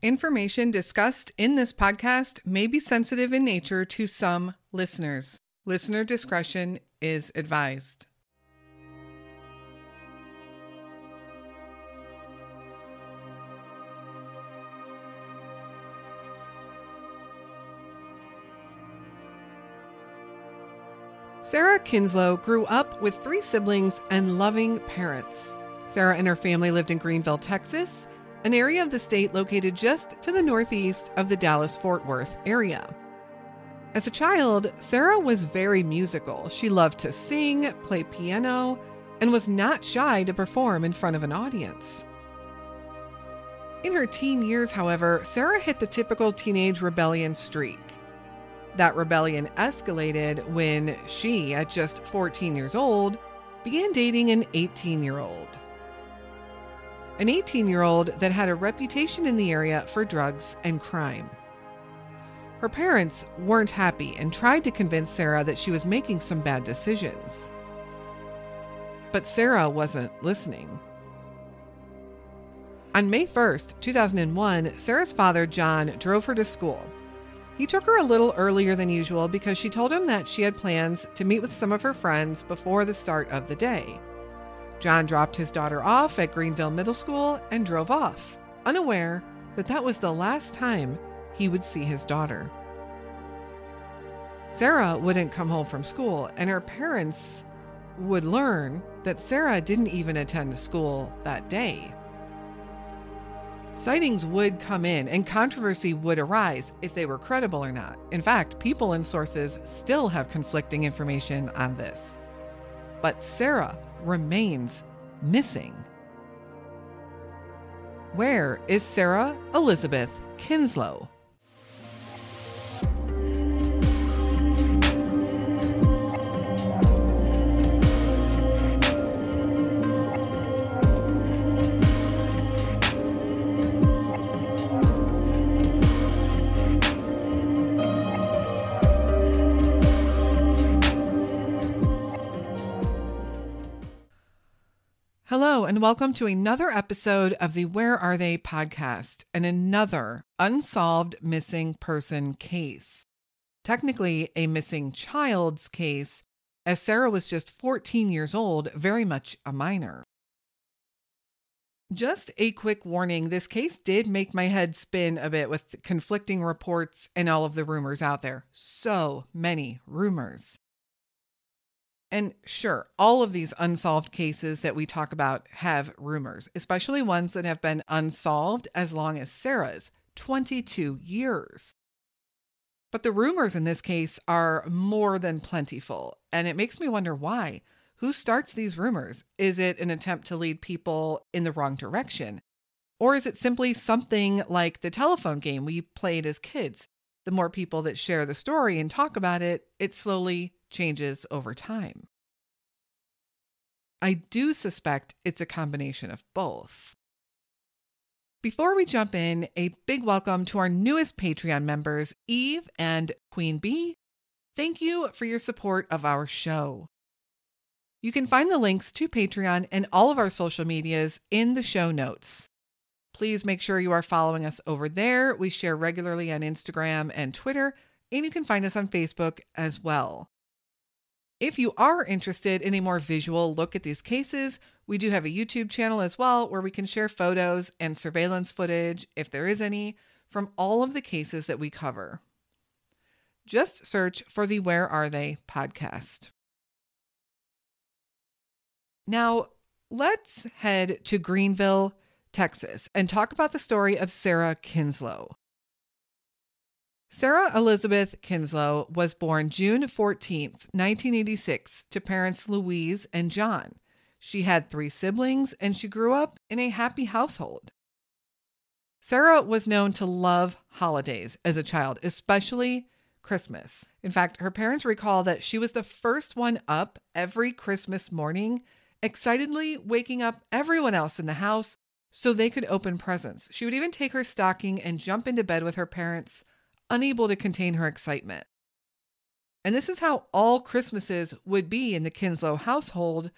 Information discussed in this podcast may be sensitive in nature to some listeners. Listener discretion is advised. Sarah Kinslow grew up with three siblings and loving parents. Sarah and her family lived in Greenville, Texas, an area of the state located just to the northeast of the Dallas Fort Worth area. As a child, Sarah was very musical. She loved to sing, play piano, and was not shy to perform in front of an audience. In her teen years, however, Sarah hit the typical teenage rebellion streak. That rebellion escalated when she, at just 14 years old, began dating an 18 year old. An 18 year old that had a reputation in the area for drugs and crime. Her parents weren't happy and tried to convince Sarah that she was making some bad decisions. But Sarah wasn't listening. On May 1st, 2001, Sarah's father, John, drove her to school. He took her a little earlier than usual because she told him that she had plans to meet with some of her friends before the start of the day. John dropped his daughter off at Greenville Middle School and drove off, unaware that that was the last time he would see his daughter. Sarah wouldn't come home from school, and her parents would learn that Sarah didn't even attend school that day. Sightings would come in and controversy would arise if they were credible or not. In fact, people and sources still have conflicting information on this. But Sarah remains missing. Where is Sarah Elizabeth Kinslow? And welcome to another episode of the Where Are They podcast and another unsolved missing person case. Technically, a missing child's case, as Sarah was just 14 years old, very much a minor. Just a quick warning this case did make my head spin a bit with conflicting reports and all of the rumors out there. So many rumors. And sure, all of these unsolved cases that we talk about have rumors, especially ones that have been unsolved as long as Sarah's 22 years. But the rumors in this case are more than plentiful, and it makes me wonder why. Who starts these rumors? Is it an attempt to lead people in the wrong direction? Or is it simply something like the telephone game we played as kids? The more people that share the story and talk about it, it slowly changes over time. I do suspect it's a combination of both. Before we jump in, a big welcome to our newest Patreon members, Eve and Queen Bee. Thank you for your support of our show. You can find the links to Patreon and all of our social medias in the show notes. Please make sure you are following us over there. We share regularly on Instagram and Twitter, and you can find us on Facebook as well. If you are interested in a more visual look at these cases, we do have a YouTube channel as well where we can share photos and surveillance footage, if there is any, from all of the cases that we cover. Just search for the Where Are They podcast. Now, let's head to Greenville, Texas, and talk about the story of Sarah Kinslow. Sarah Elizabeth Kinslow was born June 14, 1986, to parents Louise and John. She had three siblings and she grew up in a happy household. Sarah was known to love holidays as a child, especially Christmas. In fact, her parents recall that she was the first one up every Christmas morning, excitedly waking up everyone else in the house so they could open presents. She would even take her stocking and jump into bed with her parents unable to contain her excitement. And this is how all Christmases would be in the Kinslow household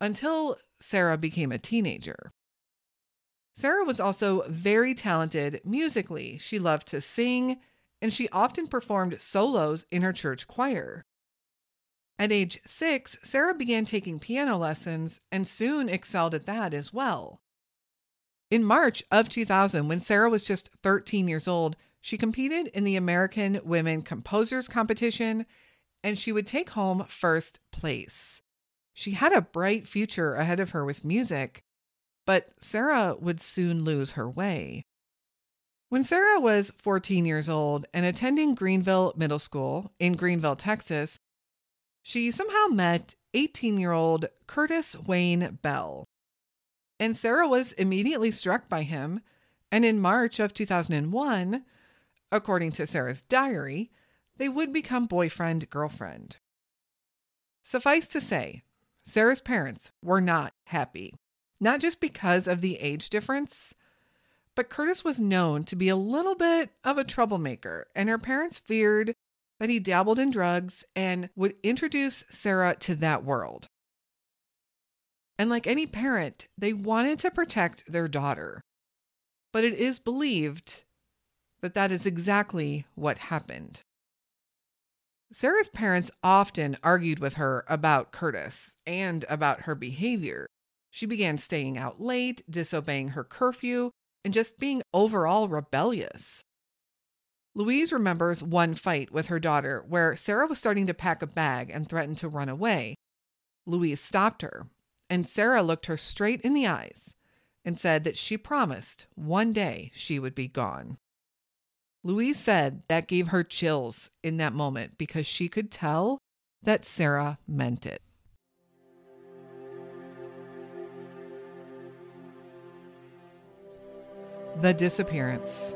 until Sarah became a teenager. Sarah was also very talented musically. She loved to sing, and she often performed solos in her church choir. At age six, Sarah began taking piano lessons and soon excelled at that as well. In March of 2000, when Sarah was just 13 years old, she competed in the American Women Composers Competition and she would take home first place. She had a bright future ahead of her with music, but Sarah would soon lose her way. When Sarah was 14 years old and attending Greenville Middle School in Greenville, Texas, she somehow met 18 year old Curtis Wayne Bell. And Sarah was immediately struck by him. And in March of 2001, according to Sarah's diary, they would become boyfriend girlfriend. Suffice to say, Sarah's parents were not happy, not just because of the age difference, but Curtis was known to be a little bit of a troublemaker, and her parents feared that he dabbled in drugs and would introduce Sarah to that world. And like any parent, they wanted to protect their daughter. But it is believed that that is exactly what happened. Sarah's parents often argued with her about Curtis and about her behavior. She began staying out late, disobeying her curfew, and just being overall rebellious. Louise remembers one fight with her daughter where Sarah was starting to pack a bag and threatened to run away. Louise stopped her, and Sarah looked her straight in the eyes and said that she promised one day she would be gone. Louise said that gave her chills in that moment because she could tell that Sarah meant it. The disappearance.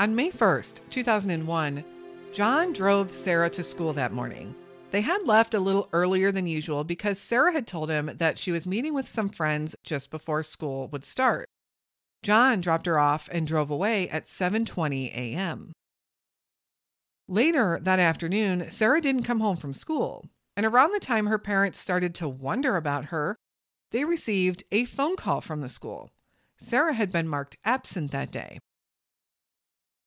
On May 1st, 2001, John drove Sarah to school that morning. They had left a little earlier than usual because Sarah had told him that she was meeting with some friends just before school would start. John dropped her off and drove away at 7:20 a.m. Later that afternoon, Sarah didn't come home from school, and around the time her parents started to wonder about her, they received a phone call from the school. Sarah had been marked absent that day.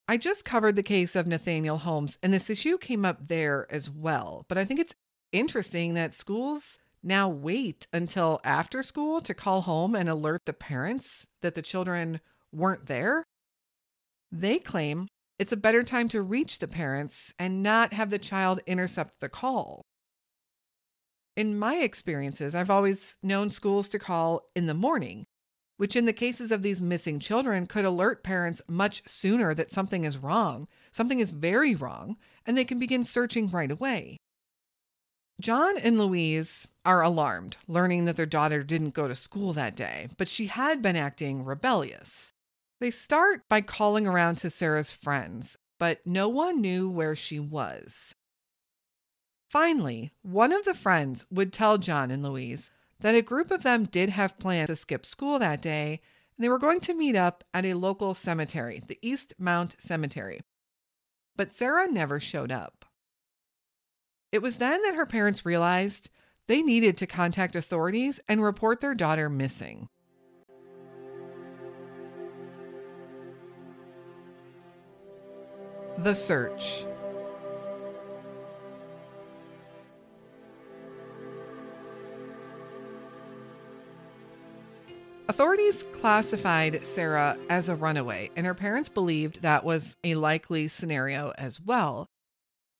I just covered the case of Nathaniel Holmes, and this issue came up there as well. But I think it's interesting that schools now wait until after school to call home and alert the parents that the children weren't there. They claim it's a better time to reach the parents and not have the child intercept the call. In my experiences, I've always known schools to call in the morning which in the cases of these missing children could alert parents much sooner that something is wrong, something is very wrong, and they can begin searching right away. John and Louise are alarmed, learning that their daughter didn't go to school that day, but she had been acting rebellious. They start by calling around to Sarah's friends, but no one knew where she was. Finally, one of the friends would tell John and Louise that a group of them did have plans to skip school that day, and they were going to meet up at a local cemetery, the East Mount Cemetery. But Sarah never showed up. It was then that her parents realized they needed to contact authorities and report their daughter missing. The Search Authorities classified Sarah as a runaway, and her parents believed that was a likely scenario as well.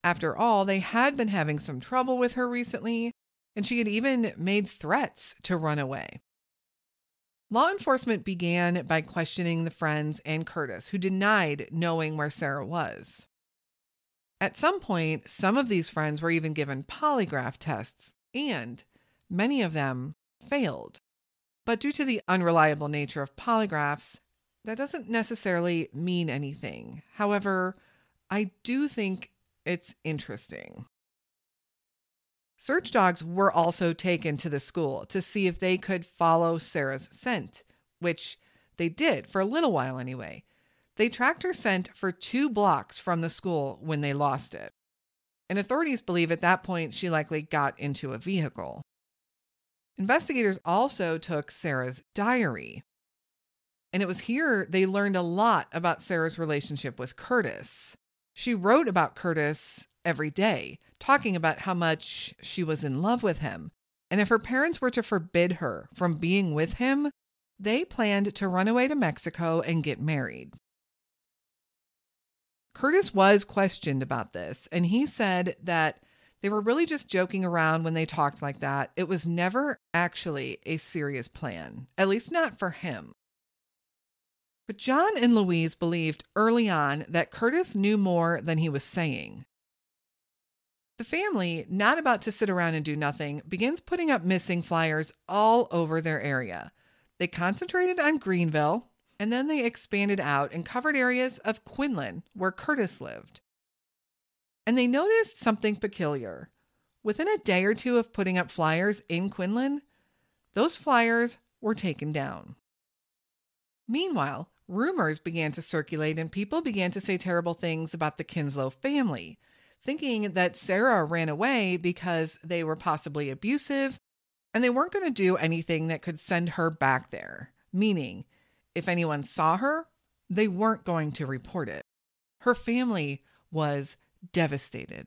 After all, they had been having some trouble with her recently, and she had even made threats to run away. Law enforcement began by questioning the friends and Curtis, who denied knowing where Sarah was. At some point, some of these friends were even given polygraph tests, and many of them failed. But due to the unreliable nature of polygraphs, that doesn't necessarily mean anything. However, I do think it's interesting. Search dogs were also taken to the school to see if they could follow Sarah's scent, which they did for a little while anyway. They tracked her scent for two blocks from the school when they lost it. and authorities believe at that point she likely got into a vehicle. Investigators also took Sarah's diary. And it was here they learned a lot about Sarah's relationship with Curtis. She wrote about Curtis every day, talking about how much she was in love with him. And if her parents were to forbid her from being with him, they planned to run away to Mexico and get married. Curtis was questioned about this, and he said that they were really just joking around when they talked like that. It was never actually a serious plan, at least not for him. But John and Louise believed early on that Curtis knew more than he was saying. The family, not about to sit around and do nothing, begins putting up missing flyers all over their area. They concentrated on Greenville, and then they expanded out and covered areas of Quinlan, where Curtis lived. And they noticed something peculiar. Within a day or two of putting up flyers in Quinlan, those flyers were taken down. Meanwhile, rumors began to circulate and people began to say terrible things about the Kinslow family, thinking that Sarah ran away because they were possibly abusive and they weren't going to do anything that could send her back there, meaning if anyone saw her, they weren't going to report it. Her family was devastated.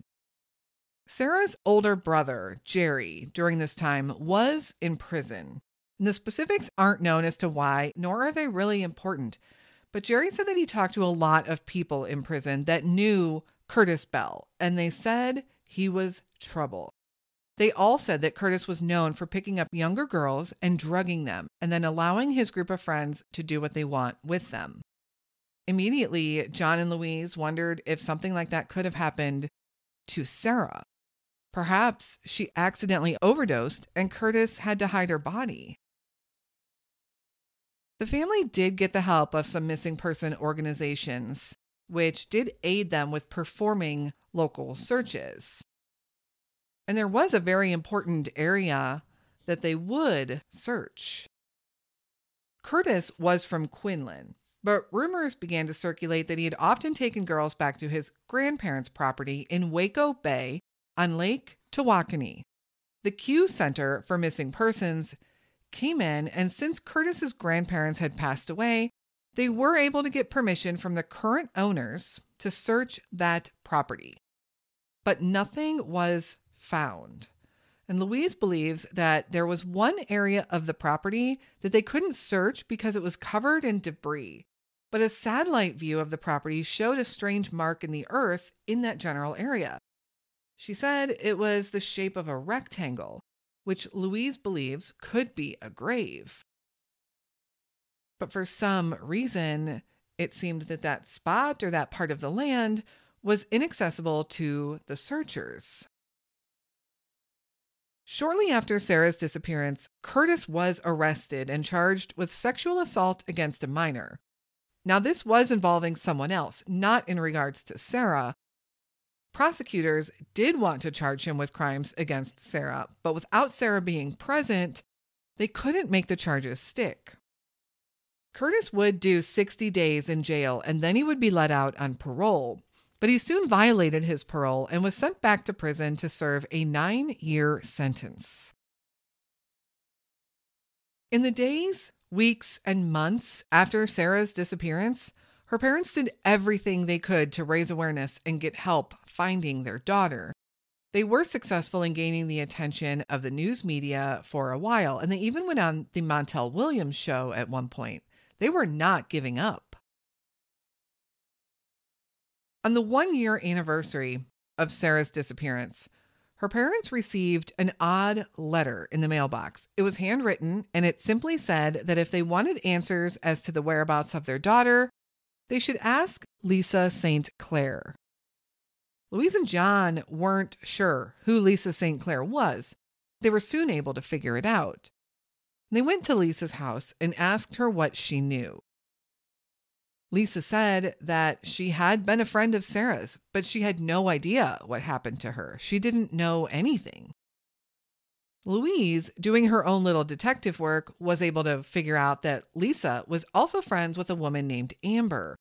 Sarah's older brother, Jerry, during this time was in prison. And the specifics aren't known as to why, nor are they really important. But Jerry said that he talked to a lot of people in prison that knew Curtis Bell, and they said he was trouble. They all said that Curtis was known for picking up younger girls and drugging them, and then allowing his group of friends to do what they want with them. Immediately, John and Louise wondered if something like that could have happened to Sarah. Perhaps she accidentally overdosed and Curtis had to hide her body. The family did get the help of some missing person organizations, which did aid them with performing local searches. And there was a very important area that they would search. Curtis was from Quinlan, but rumors began to circulate that he had often taken girls back to his grandparents' property in Waco Bay on Lake Tawakoni. The Q Center for Missing Persons came in, and since Curtis's grandparents had passed away, they were able to get permission from the current owners to search that property. But nothing was found. And Louise believes that there was one area of the property that they couldn't search because it was covered in debris. But a satellite view of the property showed a strange mark in the earth in that general area. She said it was the shape of a rectangle, which Louise believes could be a grave. But for some reason, it seemed that that spot or that part of the land was inaccessible to the searchers. Shortly after Sarah's disappearance, Curtis was arrested and charged with sexual assault against a minor. Now, this was involving someone else, not in regards to Sarah. Prosecutors did want to charge him with crimes against Sarah, but without Sarah being present, they couldn't make the charges stick. Curtis would do 60 days in jail and then he would be let out on parole. But he soon violated his parole and was sent back to prison to serve a nine year sentence. In the days, weeks, and months after Sarah's disappearance, her parents did everything they could to raise awareness and get help finding their daughter. They were successful in gaining the attention of the news media for a while, and they even went on the Montel Williams show at one point. They were not giving up. On the one year anniversary of Sarah's disappearance, her parents received an odd letter in the mailbox. It was handwritten and it simply said that if they wanted answers as to the whereabouts of their daughter, they should ask Lisa St. Clair. Louise and John weren't sure who Lisa St. Clair was. They were soon able to figure it out. They went to Lisa's house and asked her what she knew. Lisa said that she had been a friend of Sarah's, but she had no idea what happened to her. She didn't know anything. Louise, doing her own little detective work, was able to figure out that Lisa was also friends with a woman named Amber.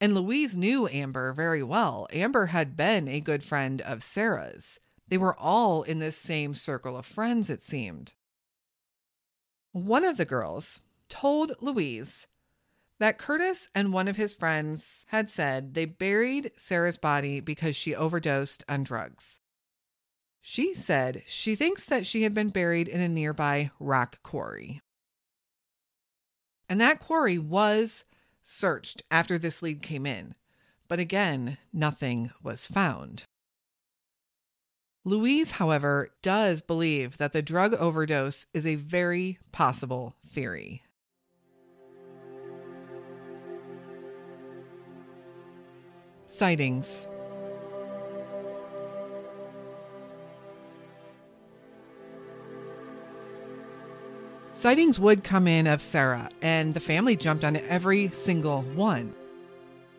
And Louise knew Amber very well. Amber had been a good friend of Sarah's. They were all in this same circle of friends, it seemed. One of the girls told Louise that Curtis and one of his friends had said they buried Sarah's body because she overdosed on drugs. She said she thinks that she had been buried in a nearby rock quarry. And that quarry was searched after this lead came in, but again, nothing was found. Louise, however, does believe that the drug overdose is a very possible theory. Sightings Sightings would come in of Sarah, and the family jumped on every single one.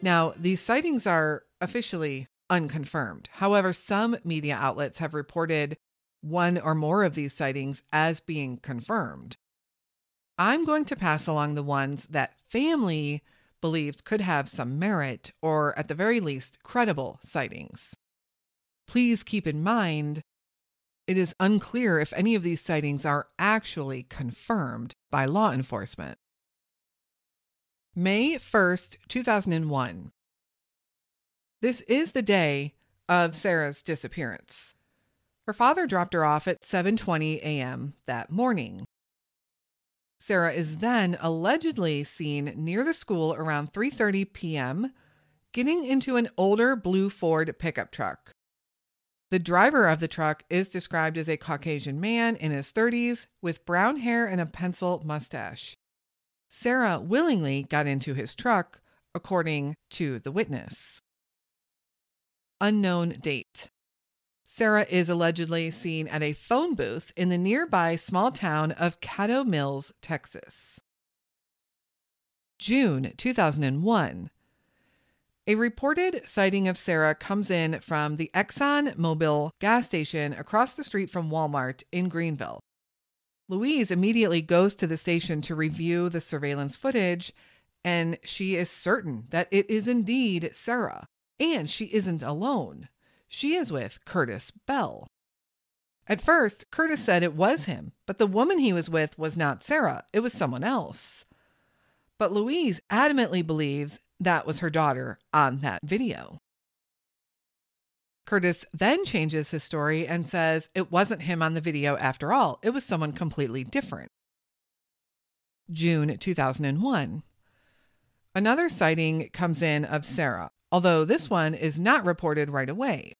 Now, these sightings are officially unconfirmed. However, some media outlets have reported one or more of these sightings as being confirmed. I'm going to pass along the ones that family believed could have some merit or, at the very least, credible sightings. Please keep in mind it is unclear if any of these sightings are actually confirmed by law enforcement. May 1st, 2001. This is the day of Sarah's disappearance. Her father dropped her off at 7:20 a.m. that morning. Sarah is then allegedly seen near the school around 3:30 p.m. getting into an older blue Ford pickup truck. The driver of the truck is described as a Caucasian man in his 30s with brown hair and a pencil mustache. Sarah willingly got into his truck, according to the witness. Unknown date. Sarah is allegedly seen at a phone booth in the nearby small town of Caddo Mills, Texas. June 2001. A reported sighting of Sarah comes in from the Exxon Mobil gas station across the street from Walmart in Greenville. Louise immediately goes to the station to review the surveillance footage, and she is certain that it is indeed Sarah. And she isn't alone. She is with Curtis Bell. At first, Curtis said it was him, but the woman he was with was not Sarah, it was someone else. But Louise adamantly believes that was her daughter on that video. Curtis then changes his story and says it wasn't him on the video after all, it was someone completely different. June 2001. Another sighting comes in of Sarah, although this one is not reported right away.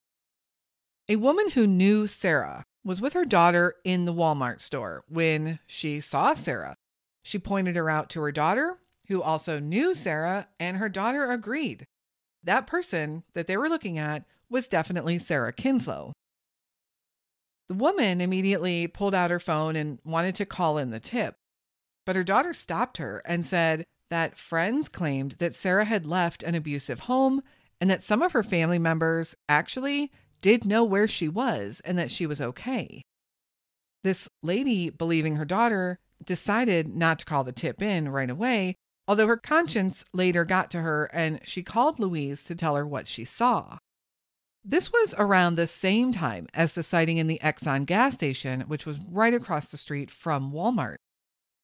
A woman who knew Sarah was with her daughter in the Walmart store when she saw Sarah. She pointed her out to her daughter, who also knew Sarah, and her daughter agreed. That person that they were looking at was definitely Sarah Kinslow. The woman immediately pulled out her phone and wanted to call in the tip, but her daughter stopped her and said that friends claimed that Sarah had left an abusive home and that some of her family members actually did know where she was and that she was okay. This lady, believing her daughter, decided not to call the tip in right away although her conscience later got to her and she called Louise to tell her what she saw. This was around the same time as the sighting in the Exxon gas station, which was right across the street from Walmart.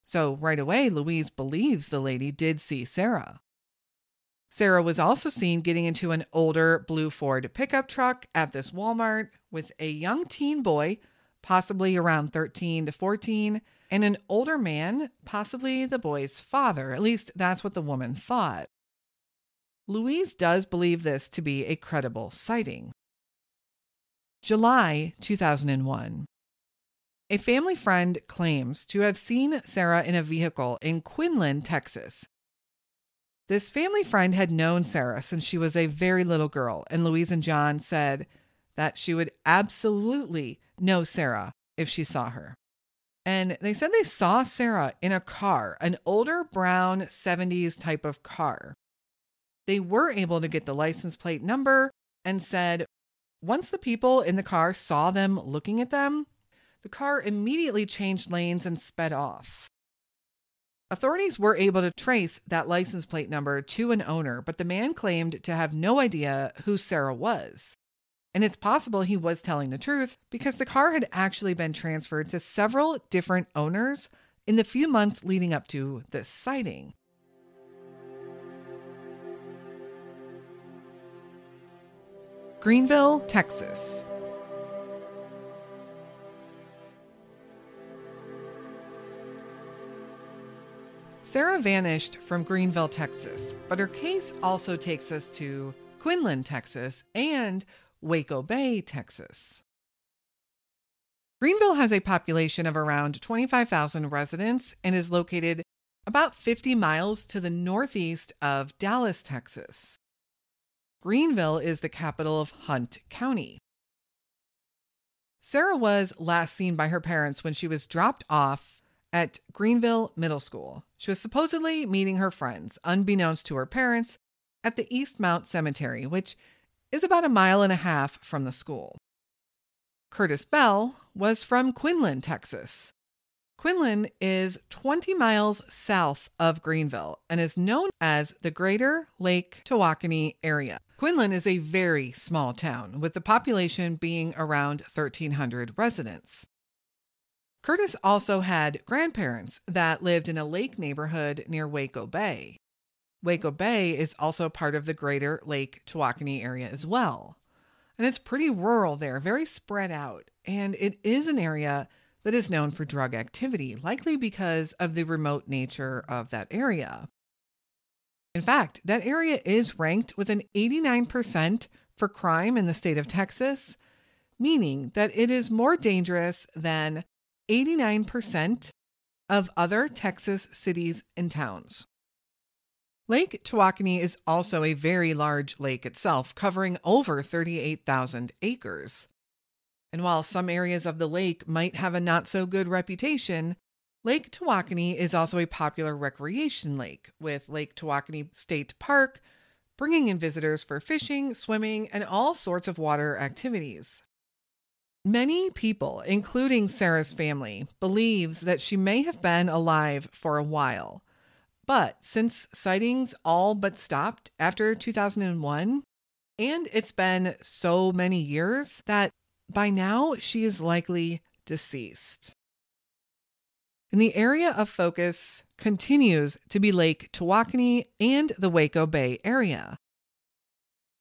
So, right away, Louise believes the lady did see Sarah. Sarah was also seen getting into an older blue Ford pickup truck at this Walmart with a young teen boy, possibly around 13 to 14, and an older man, possibly the boy's father. At least that's what the woman thought. Louise does believe this to be a credible sighting. July 2001. A family friend claims to have seen Sarah in a vehicle in Quinlan, Texas. This family friend had known Sarah since she was a very little girl, and Louise and John said that she would absolutely know Sarah if she saw her. And they said they saw Sarah in a car, an older brown 70s type of car. They were able to get the license plate number and said once the people in the car saw them looking at them, the car immediately changed lanes and sped off. Authorities were able to trace that license plate number to an owner, but the man claimed to have no idea who Sarah was. And it's possible he was telling the truth because the car had actually been transferred to several different owners in the few months leading up to this sighting. Greenville, Texas. Sarah vanished from Greenville, Texas, but her case also takes us to Quinlan, Texas, and Waco Bay, Texas. Greenville has a population of around 25,000 residents and is located about 50 miles to the northeast of Dallas, Texas. Greenville is the capital of Hunt County. Sarah was last seen by her parents when she was dropped off at Greenville Middle School. She was supposedly meeting her friends, unbeknownst to her parents, at the East Mount Cemetery, which is about a mile and a half from the school. Curtis Bell was from Quinlan, Texas. Quinlan is 20 miles south of Greenville and is known as the Greater Lake Tawakoni area. Quinlan is a very small town, with the population being around 1,300 residents. Curtis also had grandparents that lived in a lake neighborhood near Waco Bay. Waco Bay is also part of the greater Lake Tawakoni area as well. And it's pretty rural there, very spread out. And it is an area that is known for drug activity, likely because of the remote nature of that area. In fact, that area is ranked with an 89% for crime in the state of Texas, meaning that it is more dangerous than 89% of other Texas cities and towns. Lake Tawakoni is also a very large lake itself, covering over 38,000 acres. And while some areas of the lake might have a not so good reputation, Lake Tawakoni is also a popular recreation lake, with Lake Tawakoni State Park bringing in visitors for fishing, swimming, and all sorts of water activities. Many people, including Sarah's family, believes that she may have been alive for a while. But since sightings all but stopped after 2001, and it's been so many years that by now she is likely deceased. And the area of focus continues to be Lake Tawakoni and the Waco Bay area.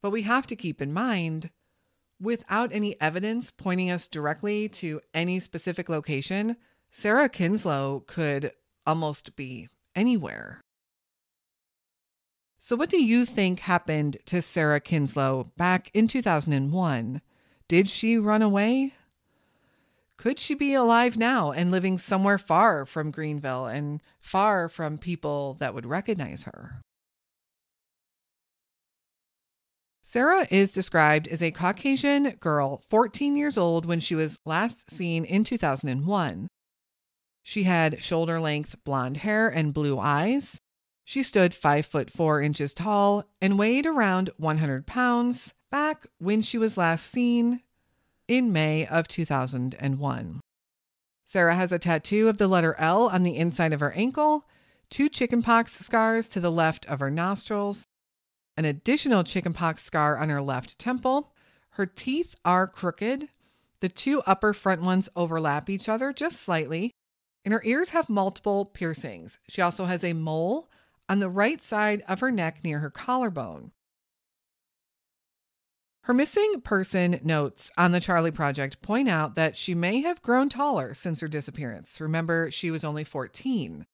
But we have to keep in mind Without any evidence pointing us directly to any specific location, Sarah Kinslow could almost be anywhere. So, what do you think happened to Sarah Kinslow back in 2001? Did she run away? Could she be alive now and living somewhere far from Greenville and far from people that would recognize her? Sarah is described as a Caucasian girl, 14 years old when she was last seen in 2001. She had shoulder length blonde hair and blue eyes. She stood 5 foot 4 inches tall and weighed around 100 pounds back when she was last seen in May of 2001. Sarah has a tattoo of the letter L on the inside of her ankle, two chickenpox scars to the left of her nostrils, an additional chickenpox scar on her left temple. Her teeth are crooked. The two upper front ones overlap each other just slightly, and her ears have multiple piercings. She also has a mole on the right side of her neck near her collarbone. Her missing person notes on the Charlie Project point out that she may have grown taller since her disappearance. Remember, she was only 14.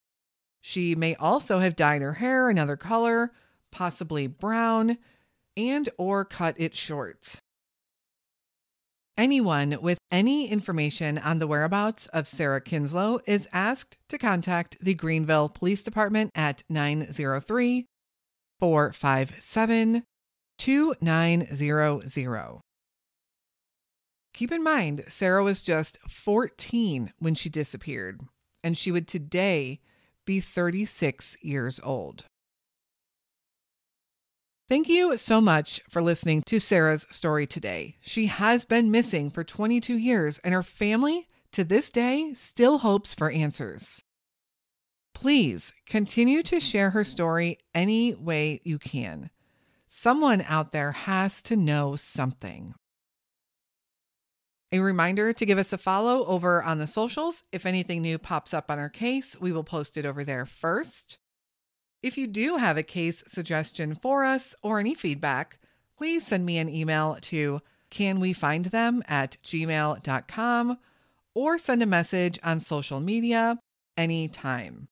She may also have dyed her hair another color possibly brown, and or cut it short. Anyone with any information on the whereabouts of Sarah Kinslow is asked to contact the Greenville Police Department at 903 457 2900. Keep in mind, Sarah was just 14 when she disappeared, and she would today be 36 years old. Thank you so much for listening to Sarah's story today. She has been missing for 22 years, and her family to this day still hopes for answers. Please continue to share her story any way you can. Someone out there has to know something. A reminder to give us a follow over on the socials. If anything new pops up on our case, we will post it over there first. If you do have a case suggestion for us or any feedback, please send me an email to canwefindthem at gmail.com or send a message on social media anytime.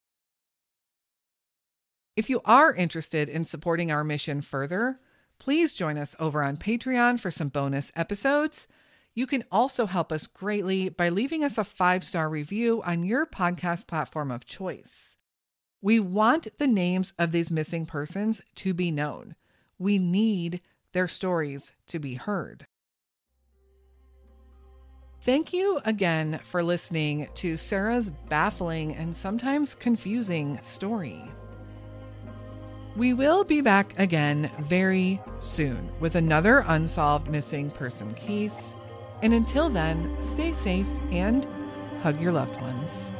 If you are interested in supporting our mission further, please join us over on Patreon for some bonus episodes. You can also help us greatly by leaving us a five star review on your podcast platform of choice. We want the names of these missing persons to be known. We need their stories to be heard. Thank you again for listening to Sarah's baffling and sometimes confusing story. We will be back again very soon with another unsolved missing person case. And until then, stay safe and hug your loved ones.